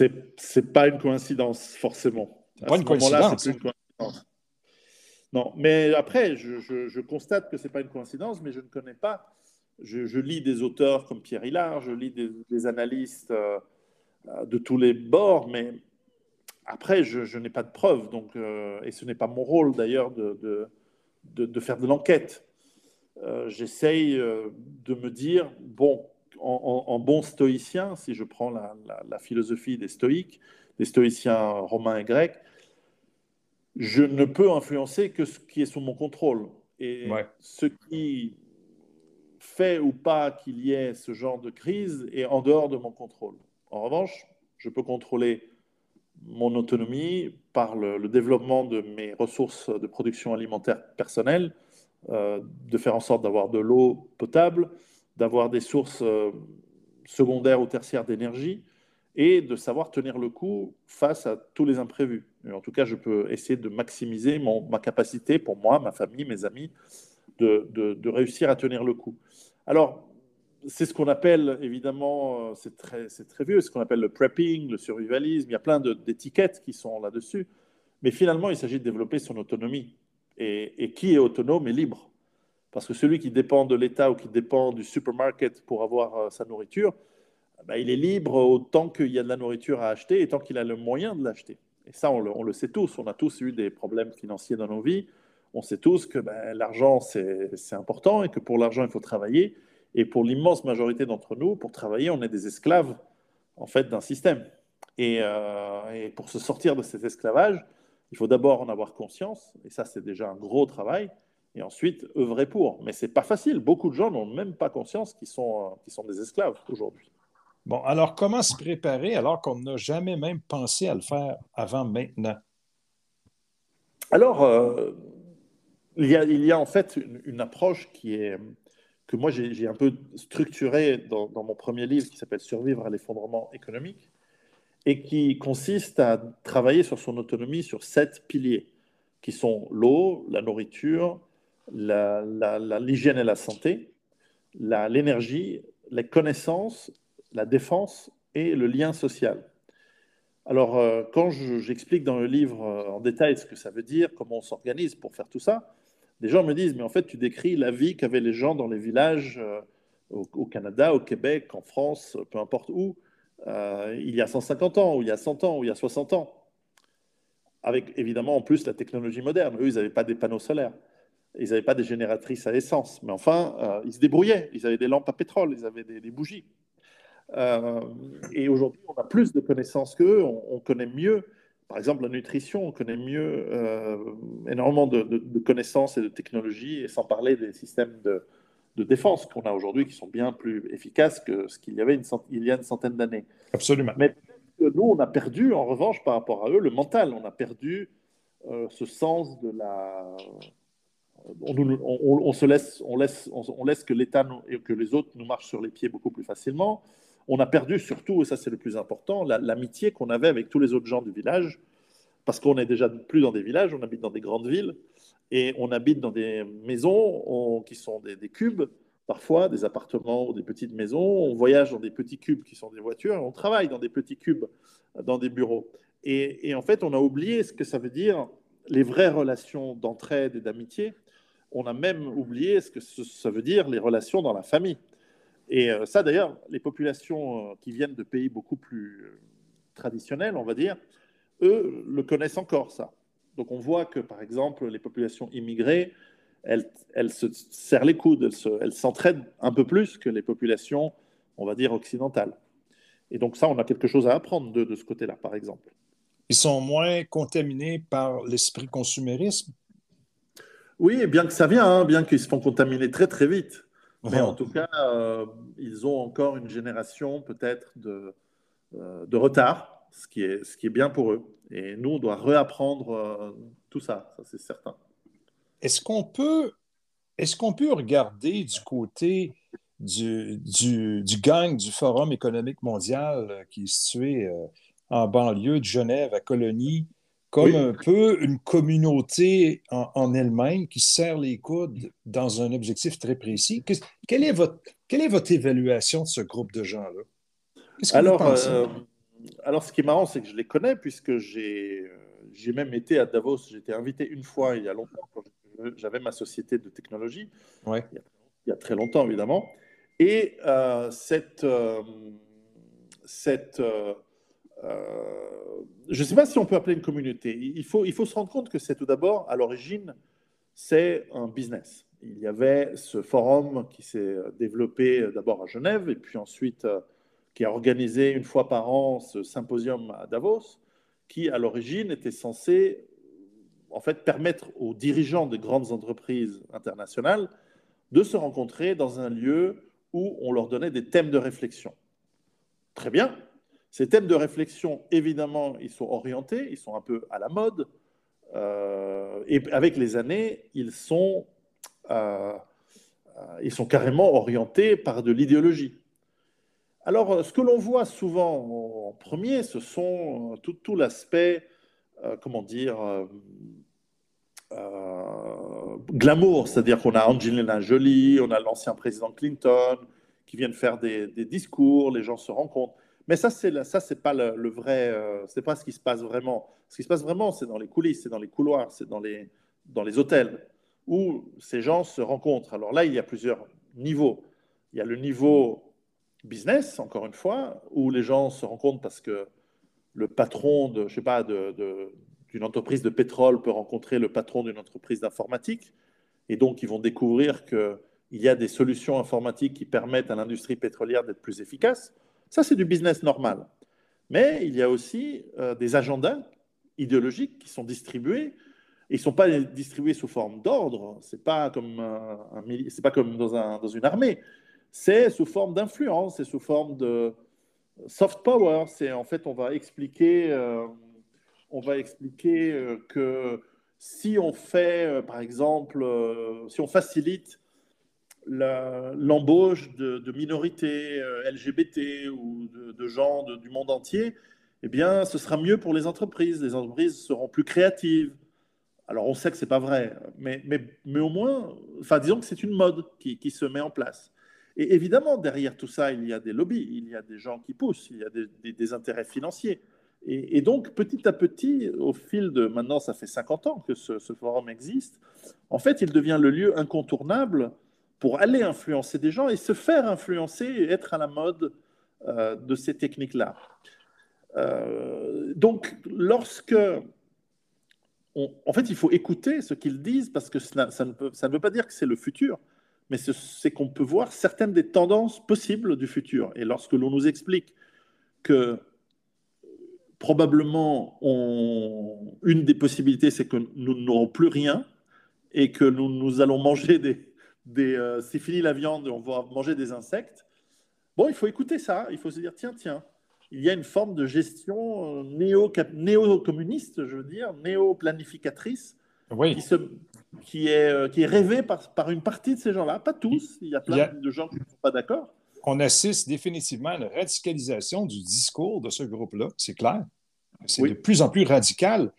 n'est pas une coïncidence, forcément. pas une coïncidence. Non, mais après, je, constate que ce n'est pas une coïncidence, mais je ne connais pas. Je, lis des auteurs comme Pierre Hillard, je lis des, analystes euh, de tous les bords, mais après, je, n'ai pas de preuves, donc, euh, et ce n'est pas mon rôle d'ailleurs de, de, faire de l'enquête. Euh, j'essaye euh, de me dire, bon, en, bon stoïcien, si je prends la, philosophie des stoïques, des stoïciens romains et grecs, je ne peux influencer que ce qui est sous mon contrôle. Et ce qui fait ou pas qu'il y ait ce genre de crise est en dehors de mon contrôle. En revanche, je peux contrôler mon autonomie par le, développement de mes ressources de production alimentaire personnelle, euh, de faire en sorte d'avoir de l'eau potable, d'avoir des sources euh, secondaires ou tertiaires d'énergie et de savoir tenir le coup face à tous les imprévus. en tout cas, je peux essayer de maximiser ma capacité pour moi, ma famille, mes amis, de, de réussir à tenir le coup. Alors, c'est ce qu'on appelle, évidemment, euh, c'est très, très vieux, ce qu'on appelle le prepping, le survivalisme. Il y a plein d'étiquettes qui sont là-dessus. Mais finalement, il s'agit de développer son autonomie. Et, qui est autonome est libre. Parce que celui qui dépend de l'État ou qui dépend du supermarket pour avoir euh, sa nourriture, bah, il est libre autant qu'il y a de la nourriture à acheter et tant qu'il a le moyen de l'acheter. Et ça, on le, sait tous. On a tous eu des problèmes financiers dans nos vies. On sait tous que bah, l'argent, c'est important et que pour l'argent, il faut travailler et pour l'immense majorité d'entre nous, pour travailler, on est des esclaves en fait d'un système. Euh, et, pour se sortir de cet esclavage, il faut d'abord en avoir conscience, et ça c'est déjà un gros travail, et ensuite œuvrer pour. Mais c'est pas facile. Beaucoup de gens n'ont même pas conscience qu'ils sont, euh, sont des esclaves aujourd'hui. Bon, alors comment se préparer alors qu'on n'a jamais même pensé à le faire avant maintenant? Alors, euh, il, y a, il, y a, en fait une approche qui est, que moi j'ai un peu structuré dans, mon premier livre qui s'appelle Survivre à l'effondrement économique et qui consiste à travailler sur son autonomie sur sept piliers qui sont l'eau, la nourriture, l'hygiène et la santé, l'énergie, les connaissances, la défense et le lien social. Alors, euh, quand j'explique dans le livre euh, en détail ce que ça veut dire, comment on s'organise pour faire tout ça, des gens me disent, mais en fait, tu décris la vie qu'avaient les gens dans les villages euh, au, Canada, au Québec, en France, peu importe où, euh, il y a 150 ans, ou il y a 100 ans, ou il y a 60 ans. Avec évidemment en plus la technologie moderne. Eux, ils n'avaient pas des panneaux solaires. Ils n'avaient pas des génératrices à essence. Mais enfin, euh, ils se débrouillaient. Ils avaient des lampes à pétrole, ils avaient des, bougies. et aujourd'hui, on a plus de connaissances qu'eux, on connaît mieux par exemple, la nutrition, on connaît mieux euh, énormément de, connaissances et de technologies, et sans parler des systèmes de, défense qu'on a aujourd'hui, qui sont bien plus efficaces que ce qu'il y avait une il y a une centaine d'années. Absolument. Mais nous, on a perdu, en revanche, par rapport à eux, le mental. On a perdu euh, ce sens de la... On, se laisse, on laisse, on, laisse que l'État et que les autres nous marchent sur les pieds beaucoup plus facilement on a perdu surtout, et ça c'est le plus important, l'amitié qu'on avait avec tous les autres gens du village, parce qu'on n'est déjà plus dans des villages, on habite dans des grandes villes, et on habite dans des maisons qui sont des, cubes, parfois des appartements ou des petites maisons, on voyage dans des petits cubes qui sont des voitures, on travaille dans des petits cubes, dans des bureaux. Et, en fait, on a oublié ce que ça veut dire, les vraies relations d'entraide et d'amitié. On a même oublié ce que ça veut dire, les relations dans la famille. Et euh, ça, d'ailleurs, les populations euh, qui viennent de pays beaucoup plus euh, traditionnels, on va dire, eux le connaissent encore, ça. Donc on voit que, par exemple, les populations immigrées, elles, elles se serrent les coudes, elles s'entraident un peu plus que les populations, on va dire, occidentales. Et donc ça, on a quelque chose à apprendre de, de ce côté-là, par exemple. Ils sont moins contaminés par l'esprit consumérisme? Oui, bien que ça vient, hein, bien qu'ils se font contaminer très très vite. Mais en tout cas, euh, ils ont encore une génération peut-être de, euh, de retard, ce qui, est, ce qui est bien pour eux. Et nous, on doit réapprendre euh, tout ça, ça c'est certain. Est-ce qu'on peut, est qu'on peut regarder du côté du, du, du, gang du Forum économique mondial qui est situé en banlieue de Genève, à Colonie, comme un peu une communauté en, elle-même qui serre les coudes dans un objectif très précis. quelle, est votre, quelle est votre évaluation de ce groupe de gens-là? Alors, euh, alors, ce qui est marrant, c'est que je les connais puisque j'ai j'ai même été à Davos. Été invité une fois il y a longtemps, quand j'avais ma société de technologie. Ouais. Il, y a, très longtemps, évidemment. Et euh, cette. Euh, je ne sais pas si on peut appeler une communauté. Il faut, il faut se rendre compte que c'est tout d'abord, à l'origine, c'est un business. Il y avait ce forum qui s'est développé d'abord à Genève et puis ensuite qui a organisé une fois par an ce symposium à Davos, qui à l'origine était censé en fait permettre aux dirigeants de grandes entreprises internationales de se rencontrer dans un lieu où on leur donnait des thèmes de réflexion. Très bien. Ces thèmes de réflexion, évidemment, ils sont orientés, ils sont un peu à la mode, euh, et avec les années, ils sont, euh, euh, ils sont carrément orientés par de l'idéologie. Alors, ce que l'on voit souvent en premier, ce sont tout, l'aspect, comment dire, glamour, c'est-à-dire qu'on a Angelina Jolie, on a l'ancien président Clinton qui viennent faire des, discours, les gens se rencontrent. Mais ça, c'est ça, pas le, vrai, c'est pas ce qui se passe vraiment. Ce qui se passe vraiment, c'est dans les coulisses, c'est dans les couloirs, c'est dans les, hôtels où ces gens se rencontrent. Alors là, il y a plusieurs niveaux. Il y a le niveau business, encore une fois, où les gens se rendent parce que le patron de, je sais pas, d'une entreprise de pétrole peut rencontrer le patron d'une entreprise d'informatique, et donc ils vont découvrir qu'il y a des solutions informatiques qui permettent à l'industrie pétrolière d'être plus efficace. Ça, c'est du business normal. Mais il y a aussi euh, des agendas idéologiques qui sont distribués. Ils ne sont pas distribués sous forme d'ordre. Ce n'est pas comme, pas comme dans, un, dans une armée c'est sous forme d'influence, c'est sous forme de soft power. C'est en fait, on va expliquer, euh, on va expliquer euh, que si on fait, par exemple, si on facilite l'embauche de, minorités LGBT ou de, gens du monde entier, eh bien, ce sera mieux pour les entreprises. Les entreprises seront plus créatives. Alors, on sait que c'est pas vrai, mais, mais, mais, au moins, enfin, disons que c'est une mode qui, qui, se met en place. Et évidemment, derrière tout ça, il y a des lobbies, il y a des gens qui poussent, il y a des, intérêts financiers. Et, donc, petit à petit, au fil de maintenant, ça fait 50 ans que ce, forum existe, en fait, il devient le lieu incontournable pour aller influencer des gens et se faire influencer et être à la mode euh, de ces techniques-là. Euh, donc, lorsque en fait, il faut écouter ce qu'ils disent parce que ça, ne peut, ça, ne veut pas dire que c'est le futur mais c'est qu'on peut voir certaines des tendances possibles du futur. Et lorsque l'on nous explique que probablement une des possibilités, c'est que nous n'aurons plus rien et que nous, allons manger des... des euh, c'est fini la viande, on va manger des insectes. Bon, il faut écouter ça, il faut se dire, tiens, tiens, il y a une forme de gestion euh, néo-communiste, je veux dire, néo-planificatrice, qui, se, qui est, euh, qui est rêvé par, par une partie de ces gens-là, pas tous, il y a plein de gens qui ne sont pas d'accord. On assiste définitivement à la radicalisation du discours de ce groupe-là, c'est clair. C'est de plus en plus radical.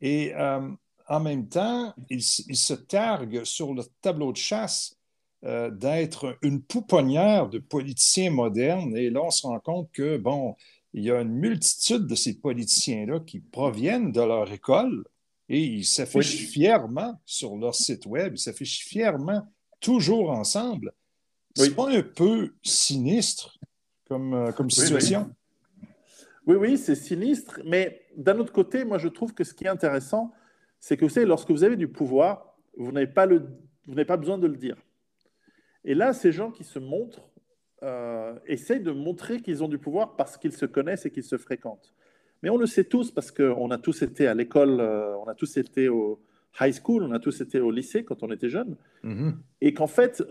Et euh, en même temps, il, se targue sur le tableau de chasse euh, d'être une pouponnière de politiciens modernes. Et là, on se rend compte que, bon, il y a une multitude de ces politiciens-là qui proviennent de leur école, et ils s'affichent fièrement sur leur site web, ils s'affichent fièrement toujours ensemble. C'est pas un peu sinistre comme, euh, comme situation? Oui, oui, c'est sinistre, mais d'un autre côté, moi je trouve que ce qui est intéressant, c'est que vous savez, lorsque vous avez du pouvoir, vous n'avez pas, le, vous n'avez pas besoin de le dire. Et là, ces gens qui se montrent euh, essayent de montrer qu'ils ont du pouvoir parce qu'ils se connaissent et qu'ils se fréquentent. Mais on le sait tous parce qu'on a tous été à l'école, euh, on a tous été au high school, on a tous été au lycée quand on était jeunes. Mm-hmm. Et qu'en fait,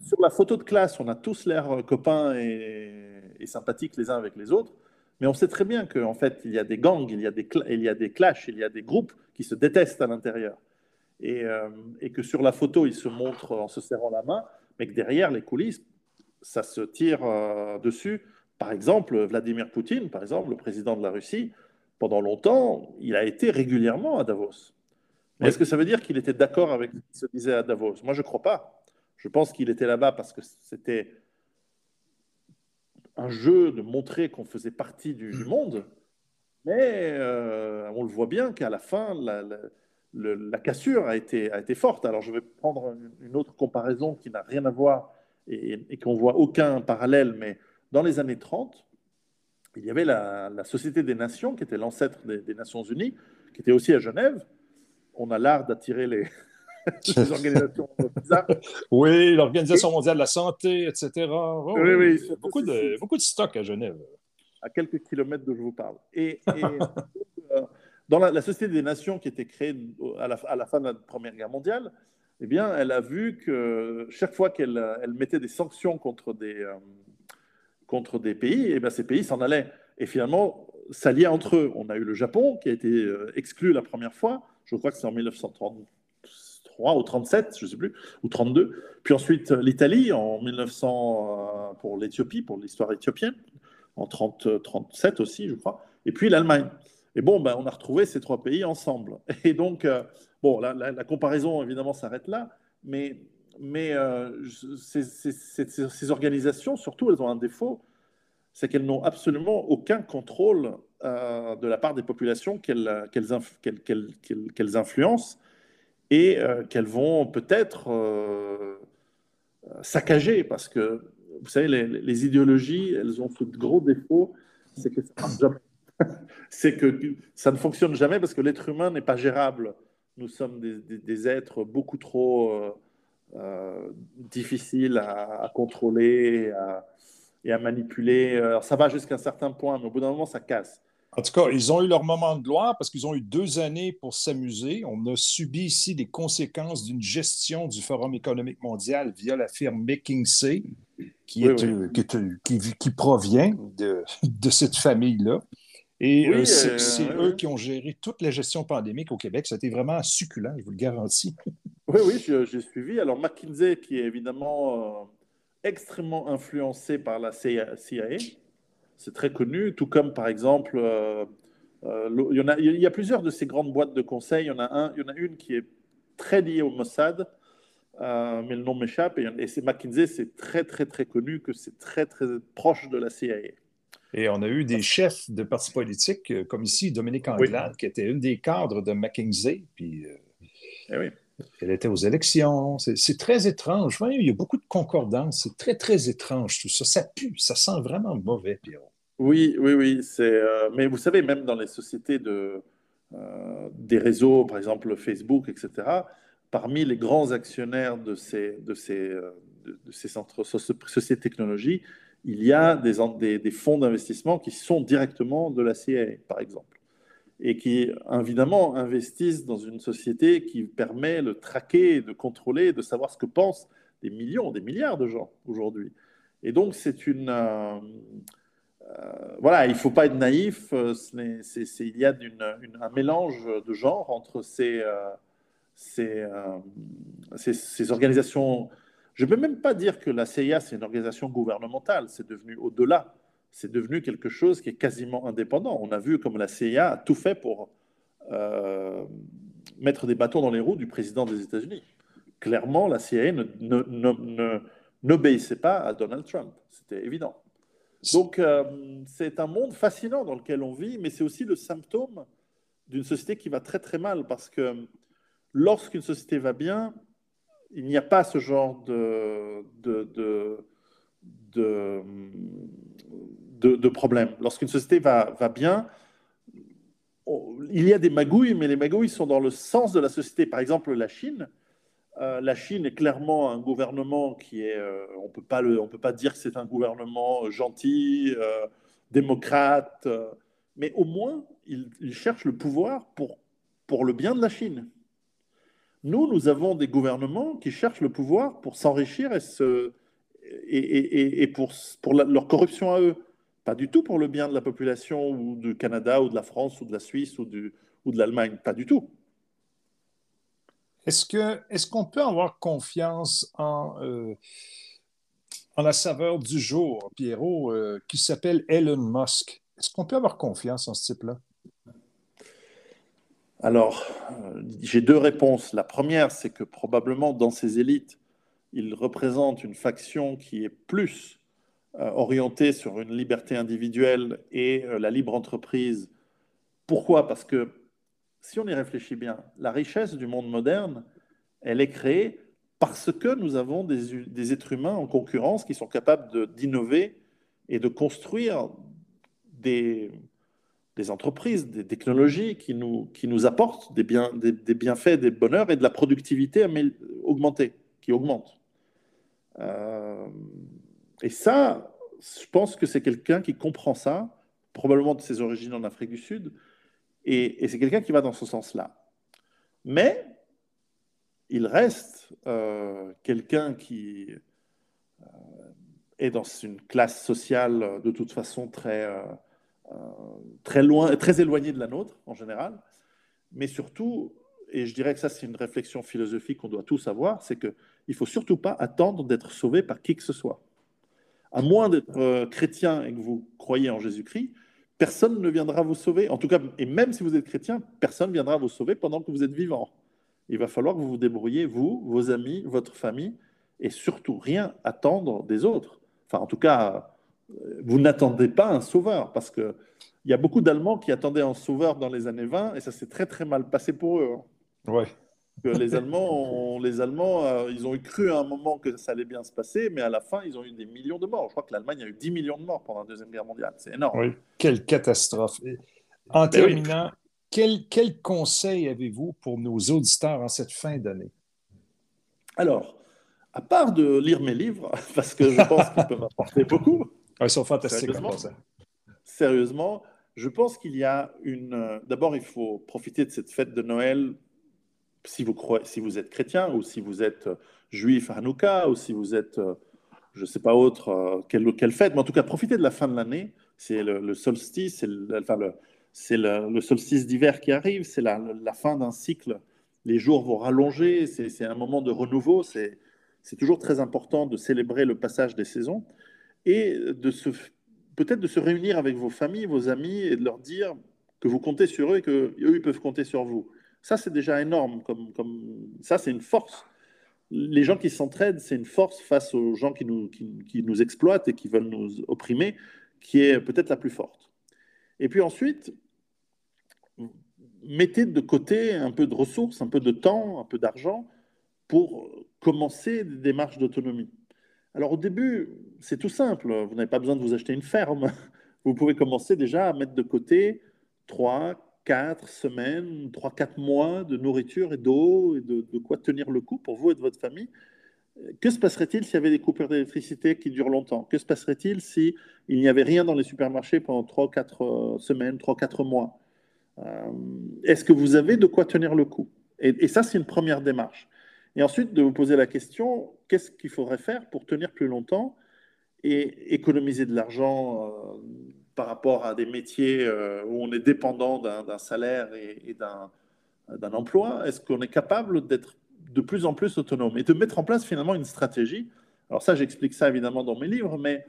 sur la photo de classe, on a tous l'air copains et, sympathiques les uns avec les autres. Mais on sait très bien qu'en fait, il y a des gangs, il y a des, il y a des clashs, il y a des groupes qui se détestent à l'intérieur. Et, euh, et, que sur la photo, ils se montrent en se serrant la main, mais que derrière les coulisses, ça se tire dessus Par exemple, Vladimir Poutine, par exemple, le président de la Russie, pendant longtemps, il a été régulièrement à Davos. Mais est-ce que ça veut dire qu'il était d'accord avec ce qui se disait à Davos? Moi, je ne crois pas. Je pense qu'il était là-bas parce que c'était un jeu de montrer qu'on faisait partie du, monde. Mais euh, on le voit bien qu'à la fin, la, cassure a été, a été forte. Alors, je vais prendre une autre comparaison qui n'a rien à voir et, et qu'on voit aucun parallèle, mais dans les années 30, il y avait la, Société des Nations, qui était l'ancêtre des, Nations Unies, qui était aussi à Genève. On a l'art d'attirer les, organisations bizarres. Oui, l'Organisation mondiale de la santé, etc. oui, oui. Beaucoup de, beaucoup de stock à Genève. À quelques kilomètres d'où je vous parle. Et, euh, dans la, Société des Nations, qui était créée à la, à la, fin de la Première Guerre mondiale, eh bien, elle a vu que chaque fois qu'elle elle mettait des sanctions contre des, euh, contre des pays, eh bien ces pays s'en allaient. Et finalement, s'alliaient entre eux. On a eu le Japon qui a été euh, exclu la première fois, je crois que c'est en 1933 ou 37, je ne sais plus, ou 32. Puis ensuite l'Italie en 1900 euh, pour l'Éthiopie, pour l'histoire éthiopienne, en 30, 37 aussi, je crois. Et puis l'Allemagne. Et bon, ben, on a retrouvé ces trois pays ensemble. Et donc, euh, bon, la, comparaison évidemment s'arrête là, mais mais euh, ces, organisations, surtout, elles ont un défaut, c'est qu'elles n'ont absolument aucun contrôle de la part des populations qu'elles influencent et euh, qu'elles vont peut-être saccager, parce que, vous savez, les, idéologies, elles ont ce gros défaut, c'est que ça c'est que ça ne fonctionne jamais parce que l'être humain n'est pas gérable. Nous sommes des êtres beaucoup trop euh, difficile à, contrôler et à, manipuler. Alors, ça va jusqu'à un certain point, mais au bout d'un moment, ça casse. En tout cas, ils ont eu leur moment de gloire parce qu'ils ont eu deux années pour s'amuser. On a subi ici les conséquences d'une gestion du Forum économique mondial via la firme McKinsey, qui, est, euh, Qui, qui, provient de, de cette famille-là. Et euh, c'est eux qui ont géré toute la gestion pandémique au Québec. Été vraiment succulent, je vous le garantis. Oui, oui, j'ai suivi. Alors, McKinsey, qui est évidemment euh, extrêmement influencé par la CIA, c'est très connu, tout comme par exemple, euh, il, y en a, il y a plusieurs de ces grandes boîtes de conseil. Il y en a, un, il y en a une qui est très liée au Mossad, mais le nom m'échappe. Et, et c'est McKinsey, c'est très, très, très connu que c'est très, très proche de la CIA. Et on a eu des chefs de partis politiques, euh, comme ici Dominique Anglade, qui était une des cadres de McKinsey. Puis, euh, eh Elle était aux élections. C'est très étrange. il y a beaucoup de concordance. C'est très, très étrange tout ça. Ça pue. Ça sent vraiment mauvais, Pierrot. Oui, oui, oui. Euh, mais vous savez, même dans les sociétés de, des réseaux, par exemple Facebook, etc., parmi les grands actionnaires de ces, de ces, de, ces centres, sociétés de technologie, il y a des, des, fonds d'investissement qui sont directement de la CIA, par exemple, et qui évidemment investissent dans une société qui permet de traquer, de contrôler, de savoir ce que pensent des millions, des milliards de gens aujourd'hui. Et donc, c'est une. Euh, euh, voilà, il ne faut pas être naïf. Euh, il y a un mélange de genres entre ces, ces, ces organisations je ne peux même pas dire que la CIA, c'est une organisation gouvernementale, c'est devenu au-delà, c'est devenu quelque chose qui est quasiment indépendant. On a vu comme la CIA a tout fait pour euh, mettre des bâtons dans les roues du président des États-Unis. Clairement, la CIA n'obéissait pas à Donald Trump, c'était évident. Donc, euh, c'est un monde fascinant dans lequel on vit, mais c'est aussi le symptôme d'une société qui va très très mal, parce que lorsqu'une société va bien, il n'y a pas ce genre de, de, de, problème. Lorsqu'une société va, va bien, il y a des magouilles, mais les magouilles sont dans le sens de la société. Par exemple, la Chine. Euh, la Chine est clairement un gouvernement qui est, euh, on peut peut pas dire que c'est un gouvernement gentil, euh, démocrate, mais au moins il, il, cherche le pouvoir pour, pour le bien de la Chine. Nous, nous avons des gouvernements qui cherchent le pouvoir pour s'enrichir et, se, et, et, pour, pour leur corruption à eux. Pas du tout pour le bien de la population ou du Canada ou de la France ou de la Suisse ou, du, ou de l'Allemagne. Pas du tout. Est-ce qu'on est peut avoir confiance en, euh, en la saveur du jour, Pierrot, euh, qui s'appelle Elon Musk? Est-ce qu'on peut avoir confiance en ce type-là? Alors, euh, j'ai deux réponses. La première, c'est que probablement dans ces élites, il représente une faction qui est plus euh, orientée sur une liberté individuelle et la libre entreprise. Pourquoi? Parce que si on y réfléchit bien, la richesse du monde moderne, elle est créée parce que nous avons des, êtres humains en concurrence qui sont capables d'innover et de construire des, entreprises, des technologies qui nous, qui nous apportent des, bien, des, bienfaits, des bonheurs et de la productivité augmentée, qui augmente. Euh, et ça, je pense que c'est quelqu'un qui comprend ça, probablement de ses origines en Afrique du Sud, et, c'est quelqu'un qui va dans ce sens-là. Mais il reste euh, quelqu'un qui euh, est dans une classe sociale de toute façon très, euh, très, loin, très éloignée de la nôtre en général, mais surtout, et je dirais que ça c'est une réflexion philosophique qu'on doit tous avoir, c'est qu'il ne faut surtout pas attendre d'être sauvé par qui que ce soit. À moins d'être chrétien et que vous croyez en Jésus-Christ, personne ne viendra vous sauver. En tout cas, et même si vous êtes chrétien, personne ne viendra vous sauver pendant que vous êtes vivant il va falloir que vous vous débrouillez, vous, vos amis, votre famille, et surtout rien attendre des autres. Enfin, en tout cas, euh, vous n'attendez pas un sauveur, parce qu'il y a beaucoup d'Allemands qui attendaient un sauveur dans les années 20, et ça s'est très très mal passé pour eux. Hein. Ouais. Que les Allemands, les Allemands euh, ils ont eu cru à un moment que ça allait bien se passer, mais à la fin, ils ont eu des millions de morts. Je crois que l'Allemagne a eu 10 millions de morts pendant la Deuxième Guerre mondiale. C'est énorme. Oui, quelle catastrophe. En terminant, quel, conseil avez-vous pour nos auditeurs en cette fin d'année? Alors, à part de lire mes livres, parce que je pense qu'ils peuvent apporter beaucoup. ils sont fantastiques sérieusement, sérieusement, je pense qu'il y a une. D'abord, il faut profiter de cette fête de Noël si vous, êtes chrétien ou si vous êtes juif, Hanouka, ou si vous êtes, je ne sais pas autre, quelle, quelle, fête, mais en tout cas, profitez de la fin de l'année. C'est le, solstice, c'est le, enfin, le, le, solstice d'hiver qui arrive, c'est la, fin d'un cycle. Les jours vont rallonger, c'est un moment de renouveau. C'est toujours très important de célébrer le passage des saisons et de se peut-être de se réunir avec vos familles, vos amis et de leur dire que vous comptez sur eux et qu'eux, ils peuvent compter sur vous. Ça, c'est déjà énorme. Comme, comme... Ça, c'est une force. Les gens qui s'entraident, c'est une force face aux gens qui nous, qui nous exploitent et qui veulent nous opprimer, qui est peut-être la plus forte. Et puis ensuite, mettez de côté un peu de ressources, un peu de temps, un peu d'argent pour commencer des démarches d'autonomie. Alors au début, c'est tout simple. Vous n'avez pas besoin de vous acheter une ferme. Vous pouvez commencer déjà à mettre de côté 3, 4 semaines, 3, 4 mois de nourriture et d'eau et de, quoi tenir le coup pour vous et votre famille. Que se passerait-il s'il y avait des coupures d'électricité qui durent longtemps? Que se passerait-il s'il n'y avait rien dans les supermarchés pendant 3, 4 semaines, 3, 4 mois? Euh, est-ce que vous avez de quoi tenir le coup? Et, ça, c'est une première démarche. Et ensuite, de vous poser la question, qu'est-ce qu'il faudrait faire pour tenir plus longtemps et économiser de l'argent euh, par rapport à des métiers euh, où on est dépendant d'un salaire et, d'un emploi Est-ce qu'on est capable d'être de plus en plus autonome et de mettre en place finalement une stratégie? Alors ça, j'explique ça évidemment dans mes livres, mais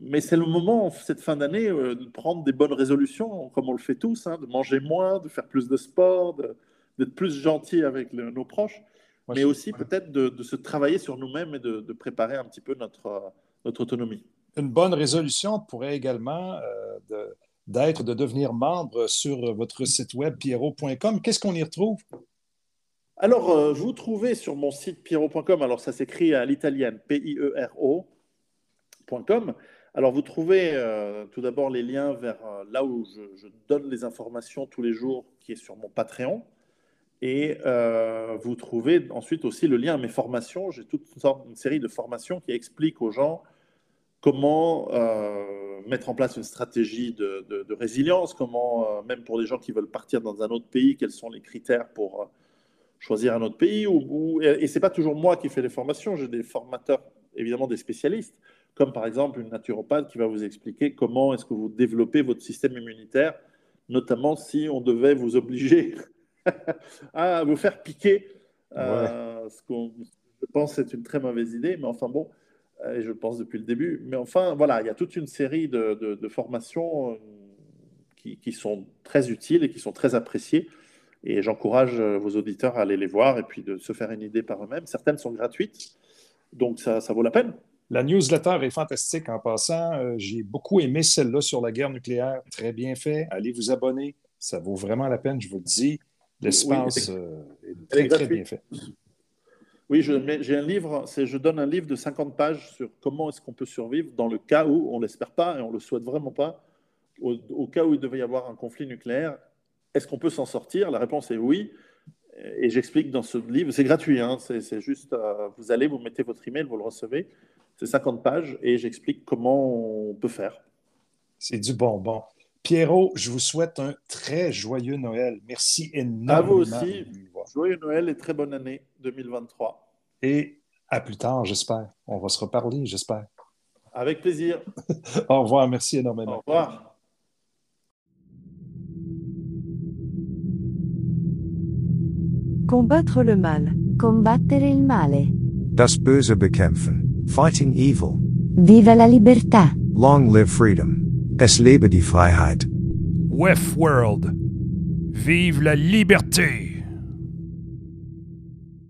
mais c'est le moment, cette fin d'année, euh, de prendre des bonnes résolutions, comme on le fait tous, hein, de manger moins, de faire plus de sport, d'être plus gentil avec nos proches, mais aussi peut-être de, se travailler sur nous-mêmes et de, préparer un petit peu notre, euh, notre autonomie. Une bonne résolution pourrait également euh, d'être de devenir membre sur votre site web pierrot.com. Qu'est-ce qu'on y retrouve? Alors, vous trouvez sur mon site pierrot.com, alors ça s'écrit à l'italienne, P-I-E-R-O.com. Alors, vous trouvez euh, tout d'abord les liens vers euh, là où je, donne les informations tous les jours, qui est sur mon Patreon. Et euh, vous trouvez ensuite aussi le lien à mes formations. J'ai toute une, une série de formations qui expliquent aux gens comment mettre en place une stratégie de, résilience, comment, même pour des gens qui veulent partir dans un autre pays, quels sont les critères pour choisir un autre pays. Ou, et ce n'est pas toujours moi qui fais les formations, j'ai des formateurs, évidemment des spécialistes comme par exemple une naturopathe qui va vous expliquer comment est-ce que vous développez votre système immunitaire, notamment si on devait vous obliger à vous faire piquer, euh, ce qu'on je pense c'est une très mauvaise idée, mais enfin bon, et je pense depuis le début. Mais enfin, voilà, il y a toute une série de, formations qui, qui, sont très utiles et qui sont très appréciées. Et j'encourage vos auditeurs à aller les voir et puis de se faire une idée par eux-mêmes. Certaines sont gratuites, donc ça, ça vaut la peine. La newsletter est fantastique en passant. Euh, j'ai beaucoup aimé celle-là sur la guerre nucléaire. Très bien fait. Allez vous abonner. Ça vaut vraiment la peine, je vous le dis. L'espace euh, est très, bien fait. Oui, j'ai un livre, je donne un livre de 50 pages sur comment est-ce qu'on peut survivre dans le cas où, on ne l'espère pas et on ne le souhaite vraiment pas, au, cas où il devait y avoir un conflit nucléaire, est-ce qu'on peut s'en sortir? La réponse est oui. Et j'explique dans ce livre, c'est gratuit, hein, c'est juste, euh, vous allez, vous mettez votre email, vous le recevez, c'est 50 pages et j'explique comment on peut faire. C'est du bonbon. Pierrot, je vous souhaite un très joyeux Noël. Merci énormément. À vous aussi. Joyeux Noël et très bonne année 2023. Et à plus tard, j'espère. On va se reparler, j'espère. Avec plaisir. Au revoir. Merci énormément. Au revoir. Combattre le mal. Combattere il male. Das Böse bekämpfen. Fighting evil. Viva la libertà. Long live freedom. Es lebe die Freiheit. WEF World. Vive la liberté.